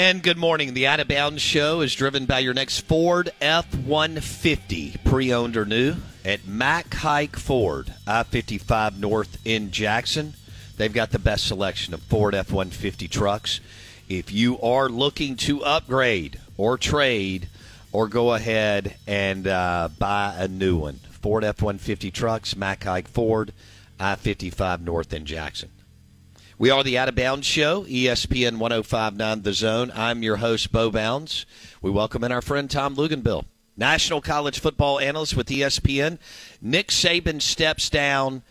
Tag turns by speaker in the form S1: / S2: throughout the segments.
S1: And good morning. The Out of Bounds Show is driven by your next Ford F 150, pre owned or new, at Mack Hike Ford, I 55 North in Jackson. They've got the best selection of Ford F 150 trucks. If you are looking to upgrade or trade or go ahead and uh, buy a new one, Ford F 150 trucks, Mack Hike Ford, I 55 North in Jackson. We are the Out of Bounds Show, ESPN 1059 The Zone. I'm your host, Bo Bounds. We welcome in our friend Tom Luginbill, national college football analyst with ESPN. Nick Saban steps down,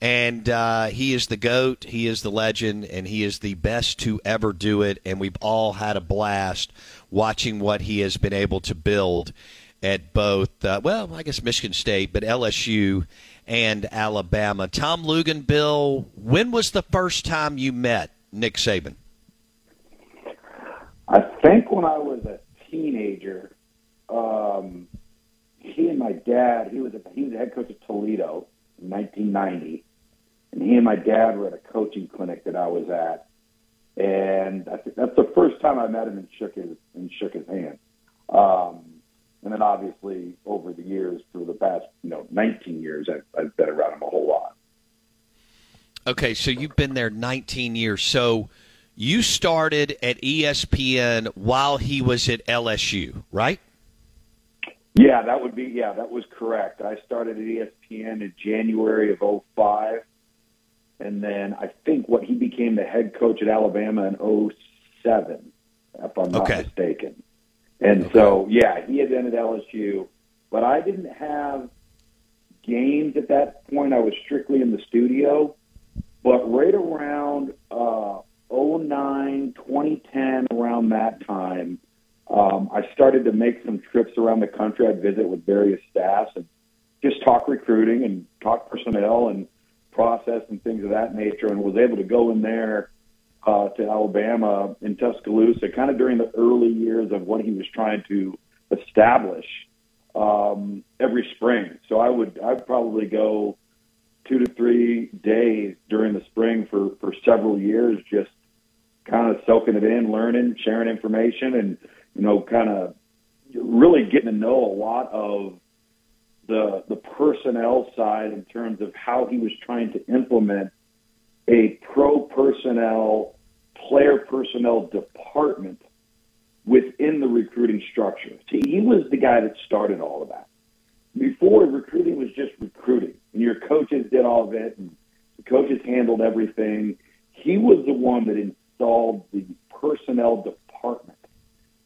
S1: and uh, he is the GOAT, he is the legend, and he is the best to ever do it. And we've all had a blast watching what he has been able to build at both, uh, well, I guess Michigan State, but LSU and Alabama. Tom Luginbill, when was the first time you met Nick Saban?
S2: I think when I was a teenager, um, he and my dad, he was a, he was the head coach of Toledo in 1990, and he and my dad were at a coaching clinic that I was at, and I think that's the first time I met him and shook his and shook his hand. Um, and then obviously over the years, for the past you know 19 years, I've, I've been around him a whole lot.
S1: Okay, so you've been there 19 years. So you started at ESPN while he was at LSU, right?
S2: Yeah, that would be yeah, that was correct. I started at ESPN in January of 05 and then I think what he became the head coach at Alabama in 07 if I'm not
S1: Okay.
S2: mistaken. And so yeah, he had been at LSU, but I didn't have games at that point. I was strictly in the studio. But right around uh 09, 2010 around that time, um, I started to make some trips around the country. I'd visit with various staffs and just talk recruiting and talk personnel and process and things of that nature, and was able to go in there uh, to Alabama in Tuscaloosa, kind of during the early years of what he was trying to establish um, every spring. So I would I'd probably go two to three days during the spring for for several years, just kind of soaking it in, learning, sharing information, and you know, kind of really getting to know a lot of the the personnel side in terms of how he was trying to implement a pro personnel, player personnel department within the recruiting structure. See, he was the guy that started all of that. Before recruiting was just recruiting, and your coaches did all of it, and the coaches handled everything. He was the one that installed the personnel department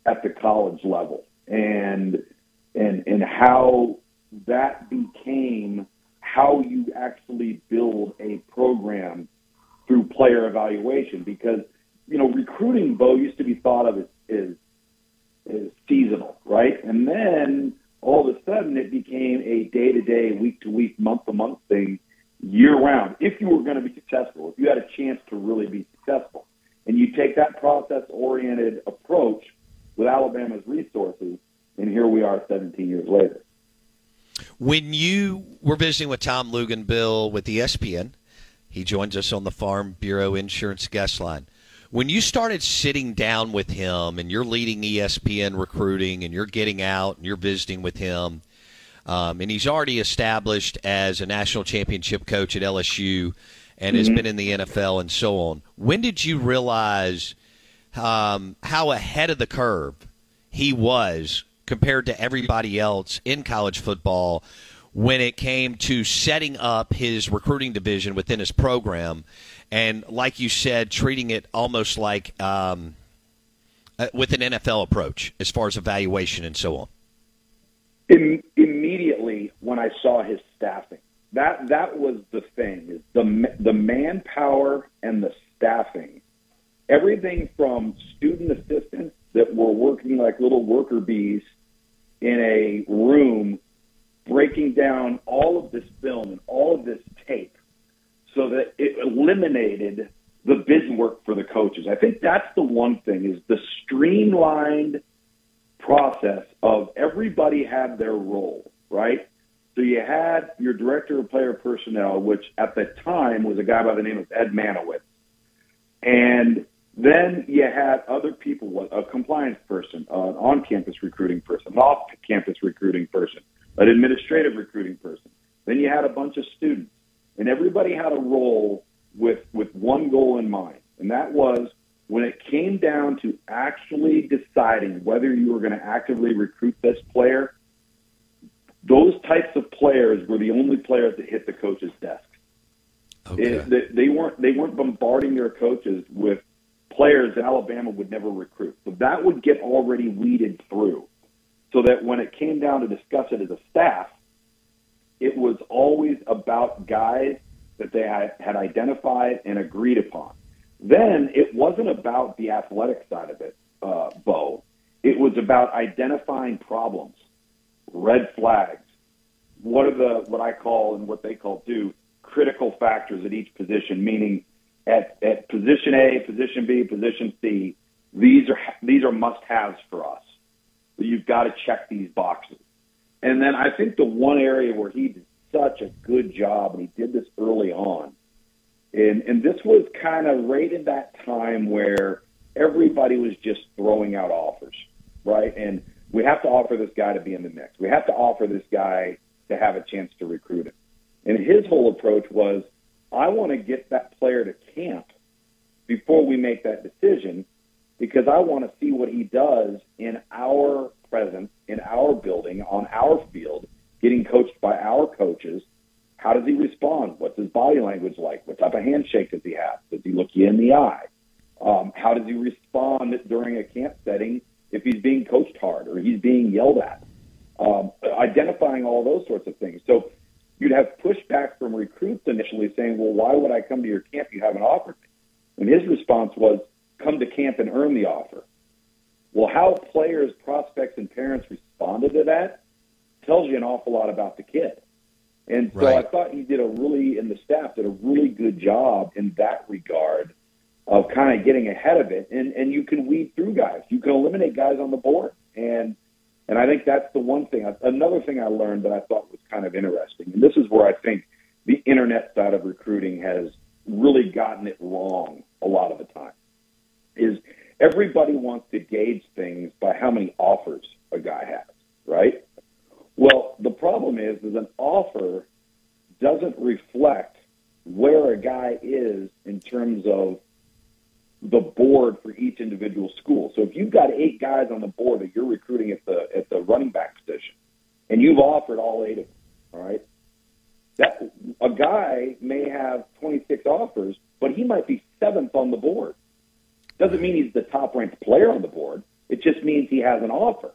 S2: at the college level, and and and how that became how you actually build a program through player evaluation because you know recruiting Bo used to be thought of as is is seasonal, right? And then all of a sudden it became a day to day, week to week, month to month thing year round. If you were going to be successful, if you had a chance to really be successful, and you take that process oriented approach with Alabama's resources, and here we are 17 years later.
S1: When you were visiting with Tom Luginbill with E ESPN, he joins us on the Farm Bureau Insurance guest line. When you started sitting down with him and you're leading ESPN recruiting and you're getting out and you're visiting with him, um, and he's already established as a national championship coach at LSU and has been in the NFL and so on. When did you realize um, how ahead of the curve he was compared to everybody else in college football when it came to setting up his recruiting division within his program? And like you said, treating it almost like um, uh, with an NFL approach as far as evaluation and so on.
S2: Im- immediately when I saw his staffing, that that was the thing is the the manpower and the staffing, everything from student assistants that were working like little worker bees in a room, breaking down all of this film and all of this tape, so that it eliminated the biz work for the coaches. I think that's the one thing is the streamlined process of everybody had their role, right? So you had your director of player personnel, which at the time was a guy by the name of Ed Marynowitz. And then you had other people, a compliance person, an on campus recruiting person, an off campus recruiting person, an administrative recruiting person. Then you had a bunch of students. And everybody had a role with, with one goal in mind. And that was when it came down to actually deciding whether you were going to actively recruit this player, those types of players were the only players that hit the coach's desk. It, they, they weren't they weren't bombarding their coaches with players that Alabama would never recruit. So that would get already weeded through, so that when it came down to discuss it as a staff, it was always about guys that they had, identified and agreed upon. Then it wasn't about the athletic side of it, uh, Bo. It was about identifying problems, red flags. What are the what I call and what they call do critical factors at each position? Meaning, at at position A, position B, position C, these are these are must haves for us. You've got to check these boxes. And then I think the one area where he did such a good job, and he did this early on, and and this was kind of right in that time where everybody was just throwing out offers, right? And we have to offer this guy to be in the mix. We have to offer this guy to have a chance to recruit him. And his whole approach was, I want to get that player to camp before we make that decision because I want to see what he does in our presence, in our building, on our field, getting coached by our coaches. How does he respond? What's his body language like? What type of handshake does he have? Does he look you in the eye? Um, how does he respond during a camp setting if he's being coached hard or he's being yelled at? Um, identifying all those sorts of things. So you'd have pushback from recruits initially saying, well, why would I come to your camp? You haven't offered me. And his response was, come to camp and earn the offer. Well, how players, prospects, and parents responded to that tells you an awful lot about the kid. And so
S1: Right.
S2: I thought he did a really, and the staff did a really good job in that regard of kind of getting ahead of it. And, and you can weed through guys. You can eliminate guys on the board. And, and I think that's the one thing. Another thing I learned that I thought was kind of interesting, and this is where I think the internet side of recruiting has really gotten it wrong a lot of the time, is everybody wants to gauge things by how many offers a guy has, right? Well, the problem is, is an offer doesn't reflect where a guy is in terms of the board for each individual school. So if you've got eight guys on the board that you're recruiting at the at the running back position, and you've offered all eight of them, all right, that a guy may have 26 offers, but he might be seventh on the board. Doesn't mean he's the top ranked player on the board. It just means he has an offer.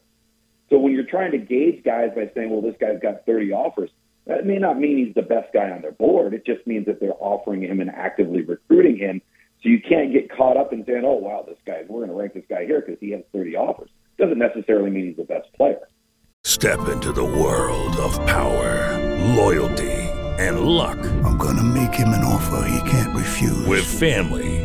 S2: So when you're trying to gauge guys by saying, well, this guy's got 30 offers, that may not mean he's the best guy on their board. It just means that they're offering him and actively recruiting him. So you can't get caught up in saying, oh, wow, this guy, we're going to rank this guy here because he has 30 offers. Doesn't necessarily mean he's the best player.
S3: Step into the world of power, loyalty, and luck.
S4: I'm gonna make him an offer he can't refuse.
S3: With family,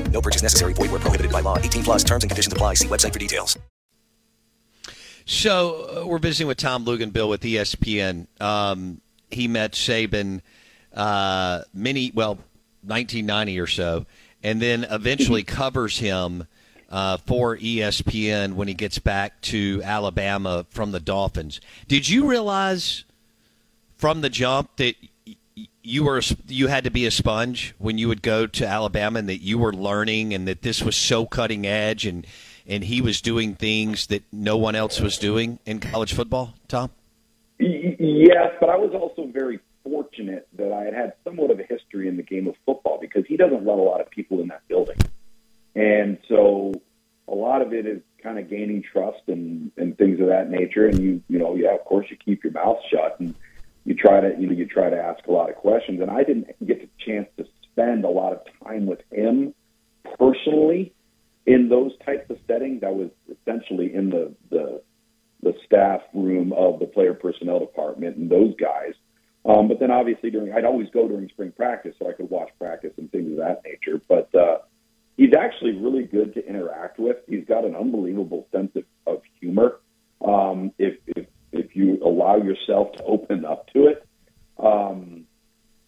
S5: No purchase necessary. Void where prohibited by law. 18 plus terms and conditions apply. See website for details.
S1: So uh, we're visiting with Tom Luginbill with ESPN. Um, he met Saban uh, many, well, 1990 or so, and then eventually covers him uh, for ESPN when he gets back to Alabama from the Dolphins. Did you realize from the jump that y- you were you had to be a sponge when you would go to Alabama, and that you were learning, and that this was so cutting edge, and and he was doing things that no one else was doing in college football? Tom,
S2: Yes, but I was also very fortunate that I had had somewhat of a history in the game of football because he doesn't let a lot of people in that building. And so a lot of it is kind of gaining trust and, and things of that nature. And you, you know, yeah, of course you keep your mouth shut and you try to, you know, you try to ask a lot of questions. And I didn't get the chance to spend a lot of time with him personally in those types of settings. I was essentially in the, the, the staff room of the player personnel department and those guys. Um, but then obviously during, I'd always go during spring practice so I could watch practice and things of that nature. But, uh, he's actually really good to interact with. He's got an unbelievable sense of, of humor. Um, if, if if you allow yourself to open up to it, um,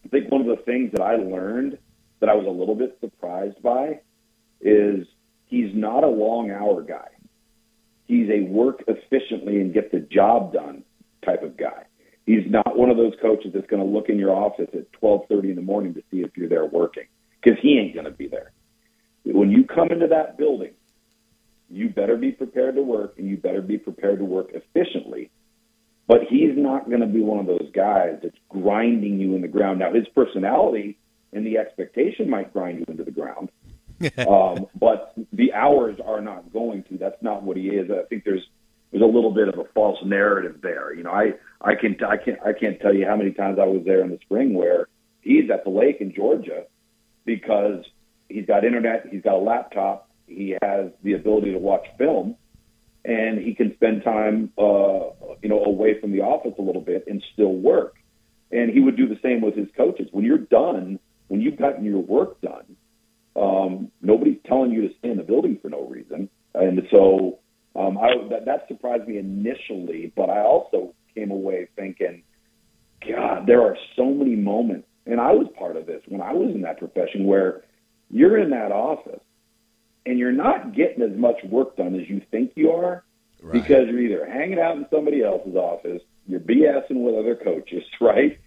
S2: I think one of the things that I learned that I was a little bit surprised by is he's not a long hour guy. He's a work efficiently and get the job done type of guy. He's not one of those coaches that's going to look in your office at 12:30 in the morning to see if you're there working because he ain't going to be there when you come into that building, you better be prepared to work and you better be prepared to work efficiently. But he's not going to be one of those guys that's grinding you in the ground. Now, his personality and the expectation might grind you into the ground, um, but the hours are not going to. That's not what he is. I think there's there's a little bit of a false narrative there. You know, I I can I can't I can't tell you how many times I was there in the spring where he's at the lake in Georgia because he's got internet, he's got a laptop, he has the ability to watch film, and he can spend time, uh, you know, away from the office a little bit and still work. And he would do the same with his coaches. When you're done, when you've gotten your work done, um, nobody's telling you to stay in the building for no reason. And so um, I, that, that surprised me initially, but I also came away thinking, God, there are so many moments, and I was part of this when I was in that profession where you're in that office and you're not getting as much work done as you think you are because you're either hanging out in somebody else's office, you're BSing with other coaches, right?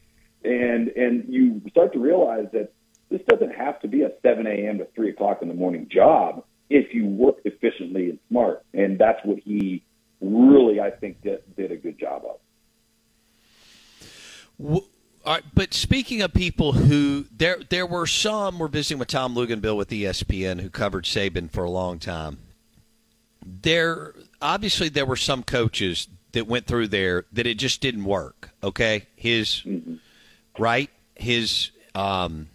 S2: And and you start to realize that this doesn't have to be a 7 a.m. to 3 o'clock in the morning job if you work efficiently and smart. And that's what he really, I think, did, did a good job of.
S1: W- all right, but speaking of people who there there were some we're visiting with Tom Luginbill with ESPN who covered Saban for a long time. There obviously there were some coaches that went through there that it just didn't work. Okay, his right his um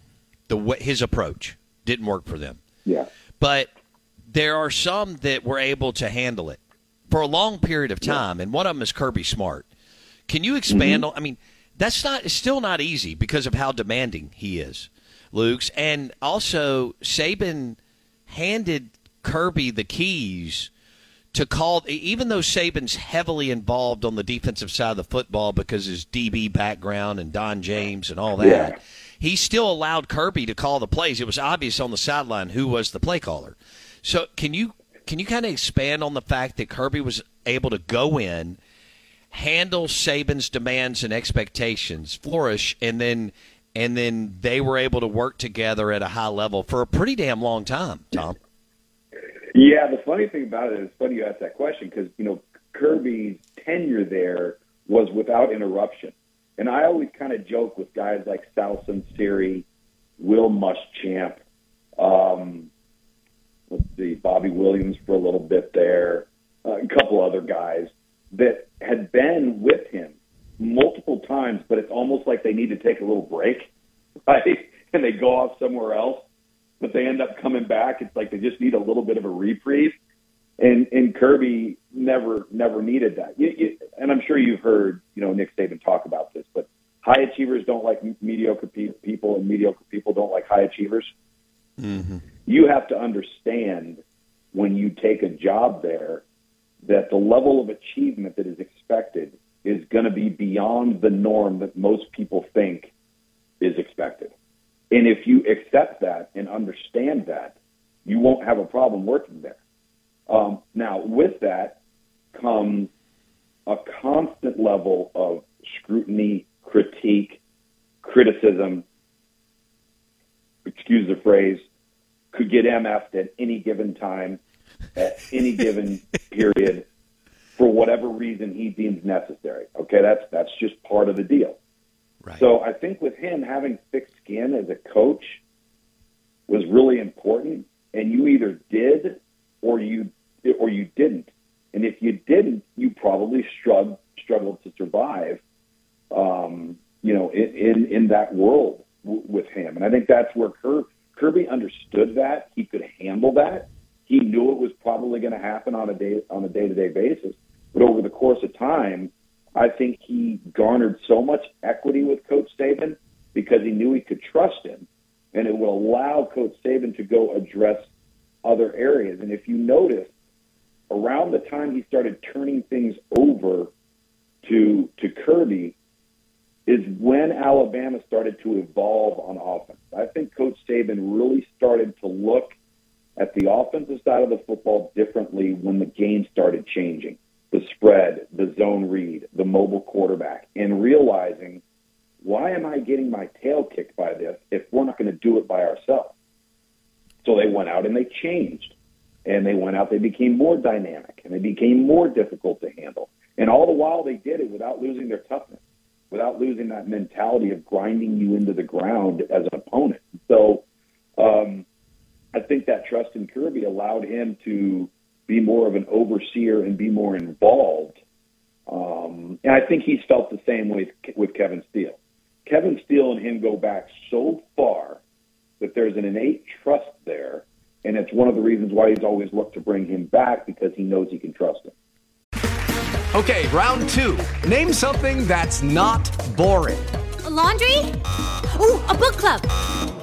S1: the his approach didn't work for them.
S2: Yeah.
S1: But there are some that were able to handle it for a long period of time, and one of them is Kirby Smart. Can you expand on? I mean, that's not it's still not easy because of how demanding he is, Luke's, and also Saban handed Kirby the keys to call, even though Saban's heavily involved on the defensive side of the football because his DB background and Don James and all that,
S2: Yeah.
S1: he still allowed Kirby to call the plays. It was obvious on the sideline who was the play caller. So can you can you kind of expand on the fact that Kirby was able to go in, handle Saban's demands and expectations, flourish, and then and then they were able to work together at a high level for a pretty damn long time, Tom.
S2: Yeah, the funny thing about it is funny you asked that question because you know Kirby's tenure there was without interruption, and I always kind of joke with guys like Sal Sunseri, Will Muschamp, um, let's see, Bobby Williams for a little bit there, uh, a couple other guys that had been with him multiple times, but it's almost like they need to take a little break, right? And they go off somewhere else but they end up coming back. It's like they just need a little bit of a reprieve. And and Kirby never never needed that. You, you, and I'm sure you've heard you know Nick Saban talk about this, but high achievers don't like mediocre pe- people, and mediocre people don't like high achievers.
S1: Mm-hmm.
S2: You have to understand when you take a job there that the level of achievement that is expected is going to be beyond the norm that most people think is expected. And if you accept that and understand that, you won't have a problem working there. Um, now, with that comes a constant level of scrutiny, critique, criticism. Excuse the phrase, could get MF'd at any given time, at any given period, for whatever reason he deems necessary. Okay, that's that's just part of the deal. Right. So I think with him having thick skin as a coach was really important, and you either did or you or you didn't. And if you didn't, you probably struggled struggled to survive. Um, you know, in, in in that world w- with him, and I think that's where Kirby, Kirby understood that he could handle that. He knew it was probably going to happen on a day on a day to day basis, but over the course of time, I think he garnered so much equity with Coach Saban because he knew he could trust him, and it would allow Coach Saban to go address other areas. And if you notice, around the time he started turning things over to to Kirby, is when Alabama started to evolve on offense. I think Coach Saban really started to look at the offensive side of the football differently when the game started changing the spread, the zone read, the mobile quarterback, and realizing why am I getting my tail kicked by this if we're not going to do it by ourselves? So they went out and they changed. And they went out, they became more dynamic and they became more difficult to handle. And all the while they did it without losing their toughness, without losing that mentality of grinding you into the ground as an opponent. So um, I think that trust in Kirby allowed him to be more of an overseer and be more involved. Um, and I think he's felt the same way with Kevin Steele. Kevin Steele and him go back so far that there's an innate trust there, and it's one of the reasons why he's always looked to bring him back because he knows he can trust him.
S6: Okay, round two. Name something that's not boring.
S7: A laundry? Ooh, a book club.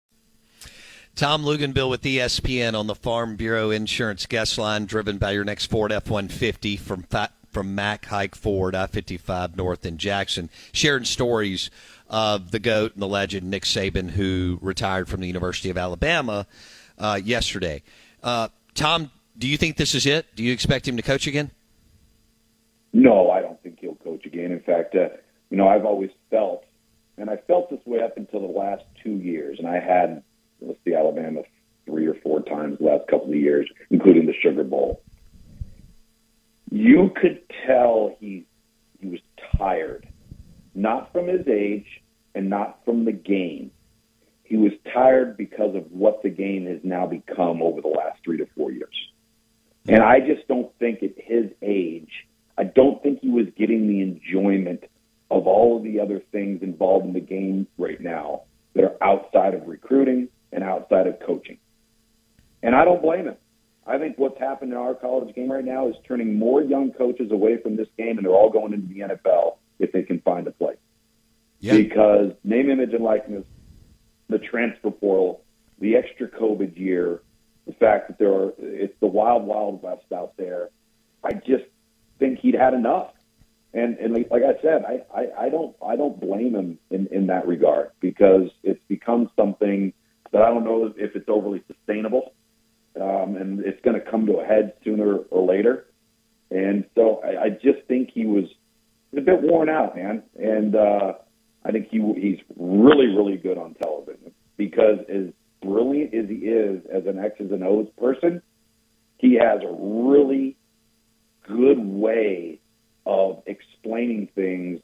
S1: Tom Luginbill with ESPN on the Farm Bureau Insurance Guest Line, driven by your next Ford F-150 from Fa- from Mack Hike Ford, I-55 North in Jackson, sharing stories of the GOAT and the legend Nick Saban, who retired from the University of Alabama uh, yesterday. Uh, Tom, do you think this is it? Do you expect him to coach again?
S2: No, I don't think he'll coach again. In fact, uh, you know, I've always felt and I felt this way up until the last two years, and I had let's see Alabama three or four times the last couple of years, including the Sugar Bowl. You could tell he he was tired, not from his age and not from the game. He was tired because of what the game has now become over the last three to four years. And I just don't think at his age, I don't think he was getting the enjoyment of all of the other things involved in the game right now that are outside of recruiting and outside of coaching. And I don't blame him. I think what's happened in our college game right now is turning more young coaches away from this game, and they're all going into the NFL if they can find a place.
S1: Yeah.
S2: Because name, image, and likeness, the transfer portal, the extra COVID year, the fact that there are it's the wild, wild west out there. I just think he'd had enough. And and like, like I said, I, I, I don't I don't blame him in, in that regard because it's become something that I don't know if it's overly sustainable, um, and it's going to come to a head sooner or later. And so I, I just think he was a bit worn out, man. And uh, I think he he's really really good on television because as brilliant as he is as an X's and O's person, he has a really good way of explaining things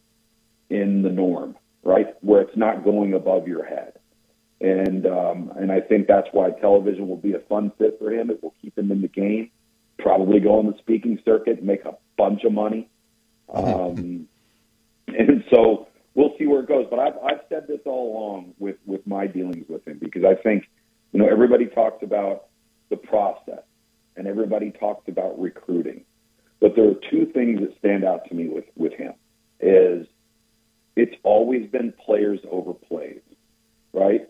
S2: in the norm, right? Where it's not going above your head. And um, and I think that's why television will be a fun fit for him. It will keep him in the game. Probably go on the speaking circuit, make a bunch of money. Um, and so we'll see where it goes. But I've, I've said this all along with, with my dealings with him because I think, you know, everybody talks about the process and everybody talks about recruiting. But there are two things that stand out to me with, with him is it's always been players over plays, right?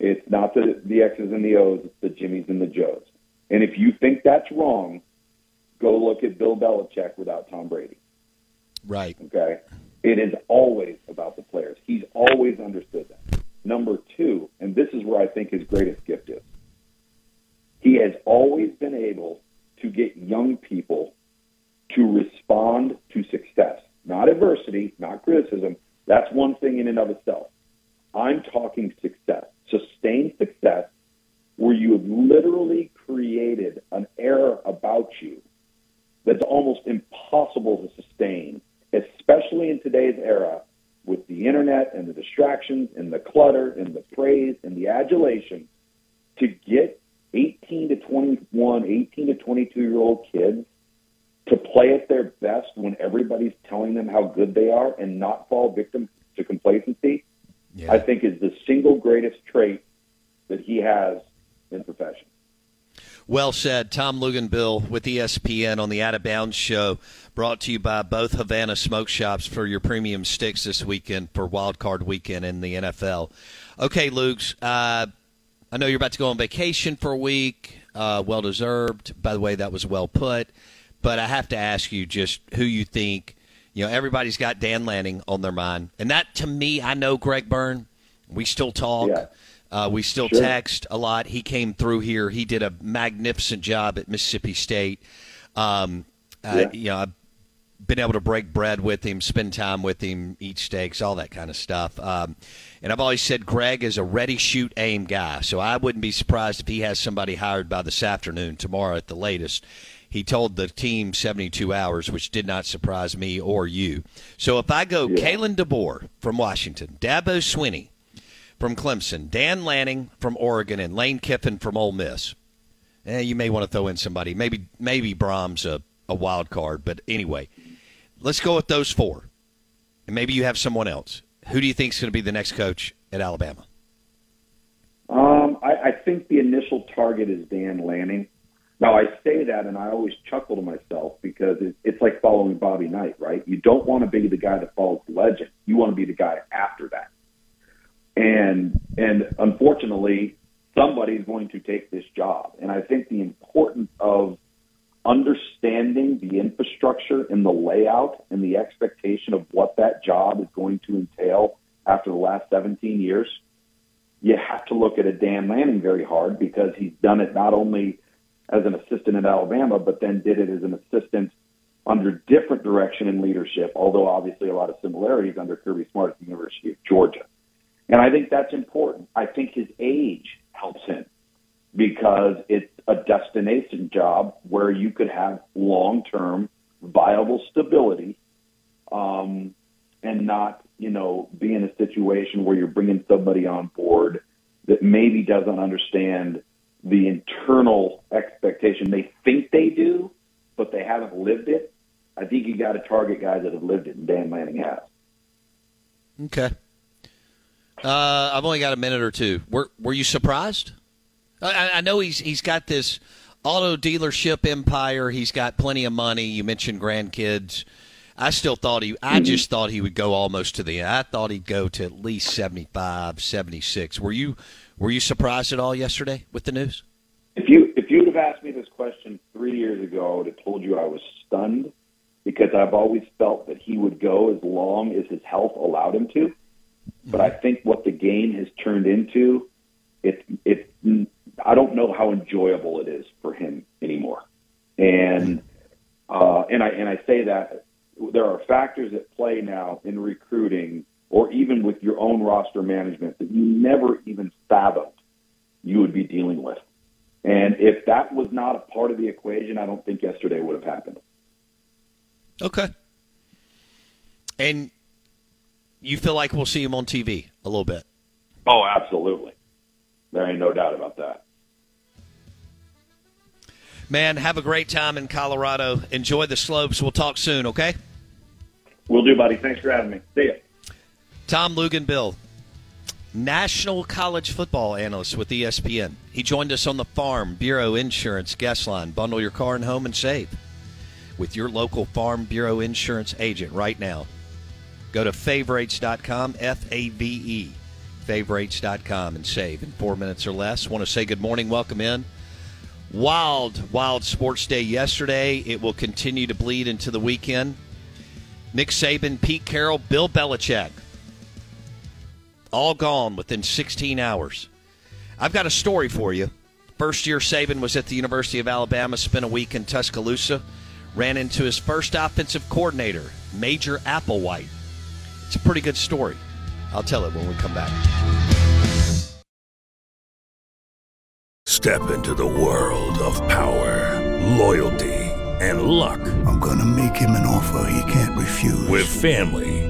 S2: It's not the, the X's and the O's, it's the Jimmys and the Joes. And if you think that's wrong, go look at Bill Belichick without Tom Brady.
S1: Right.
S2: Okay. It is always about the players. He's always understood that. Number two, and this is where I think his greatest gift is, he has always been able to get young people to respond to success, not adversity, not criticism. That's one thing in and of itself. I'm talking success, sustained success, where you have literally created an air about you that's almost impossible to sustain, especially in today's era with the internet and the distractions and the clutter and the praise and the adulation to get 18 to 21, 18 to 22 year old kids to play at their best when everybody's telling them how good they are and not fall victim to complacency, I think is the single greatest trait that he has in profession.
S1: Well said. Tom Luginbill with ESPN on the Out of Bounds show, brought to you by both Havana Smoke Shops for your premium sticks this weekend for Wild Card Weekend in the NFL. Okay, Luke's. Uh, I know you're about to go on vacation for a week. Uh, well deserved. By the way, that was well put. But I have to ask you just who you think. You know, everybody's got Dan Lanning on their mind, and that to me, I know Greg Byrne. We still talk.
S2: Yeah.
S1: Uh, we still
S2: Sure.
S1: text a lot. He came through here. He did a magnificent job at Mississippi State. Um, uh, You know, I've been able to break bread with him, spend time with him, eat steaks, all that kind of stuff. Um, and I've always said Greg is a ready, shoot, aim guy. So I wouldn't be surprised if he has somebody hired by this afternoon, tomorrow at the latest. He told the team 72 hours, which did not surprise me or you. So if I go Kalen DeBoer from Washington, Dabo Swinney from Clemson, Dan Lanning from Oregon, and Lane Kiffin from Ole Miss. Eh, you may want to throw in somebody. Maybe maybe Brahms a, a wild card, but anyway, let's go with those four. And maybe you have someone else. Who do you think is going to be the next coach at Alabama?
S2: Um, I, I think the initial target is Dan Lanning. Now I say that, and I always chuckle to myself because it, it's like following Bobby Knight, right? You don't want to be the guy that follows the legend. You want to be the guy after that. And and unfortunately, somebody is going to take this job. And I think the importance of understanding the infrastructure and the layout and the expectation of what that job is going to entail after the last 17 years you have to look at a Dan Lanning very hard because he's done it not only as an assistant at Alabama, but then did it as an assistant under different direction in leadership, although obviously a lot of similarities under Kirby Smart at the University of Georgia. And I think that's important. I think his age helps him because it's a destination job where you could have long term viable stability um, and not, you know, be in a situation where you're bringing somebody on board that maybe doesn't understand the internal expectation. They think they do, but they haven't lived it. I think you got to target guys that have lived it, and Dan Lanning has.
S1: Okay. Uh, I've only got a minute or two. Were Were you surprised? I, I know he's he's got this auto dealership empire. He's got plenty of money. You mentioned grandkids. I still thought he. I just thought he would go almost to the. end. I thought he'd go to at least 75, 76. Were you Were you surprised at all yesterday with the news?
S2: If you if you would have asked me this question three years ago, I would have told you I was stunned because I've always felt that he would go as long as his health allowed him to. But I think what the game has turned into, it it I don't know how enjoyable it is for him anymore. And uh, and I and I say that there are factors at play now in recruiting or even with your own roster management that you never even fathomed you would be dealing with. And if that was not a part of the equation, I don't think yesterday would have happened.
S1: Okay. And you feel like we'll see him on TV a little bit?
S2: Oh, absolutely. There ain't no doubt about that.
S1: Man, have a great time in Colorado. Enjoy the slopes. We'll talk soon, okay?
S2: We'll do, buddy. Thanks for having me. See ya.
S1: Tom Luginbill, national college football analyst with ESPN. He joined us on the Farm Bureau Insurance guest line. Bundle your car and home and save with your local Farm Bureau Insurance agent right now. Go to favorites.com, F A V E, favorites.com, and save in four minutes or less. Want to say good morning, welcome in. Wild, wild sports day yesterday. It will continue to bleed into the weekend. Nick Saban, Pete Carroll, Bill Belichick, all gone within 16 hours. I've got a story for you. First year Saban was at the University of Alabama, spent a week in Tuscaloosa, ran into his first offensive coordinator, Major Applewhite. It's a pretty good story. I'll tell it when we come back.
S3: Step into the world of power, loyalty, and luck.
S4: I'm gonna make him an offer he can't refuse.
S3: With family,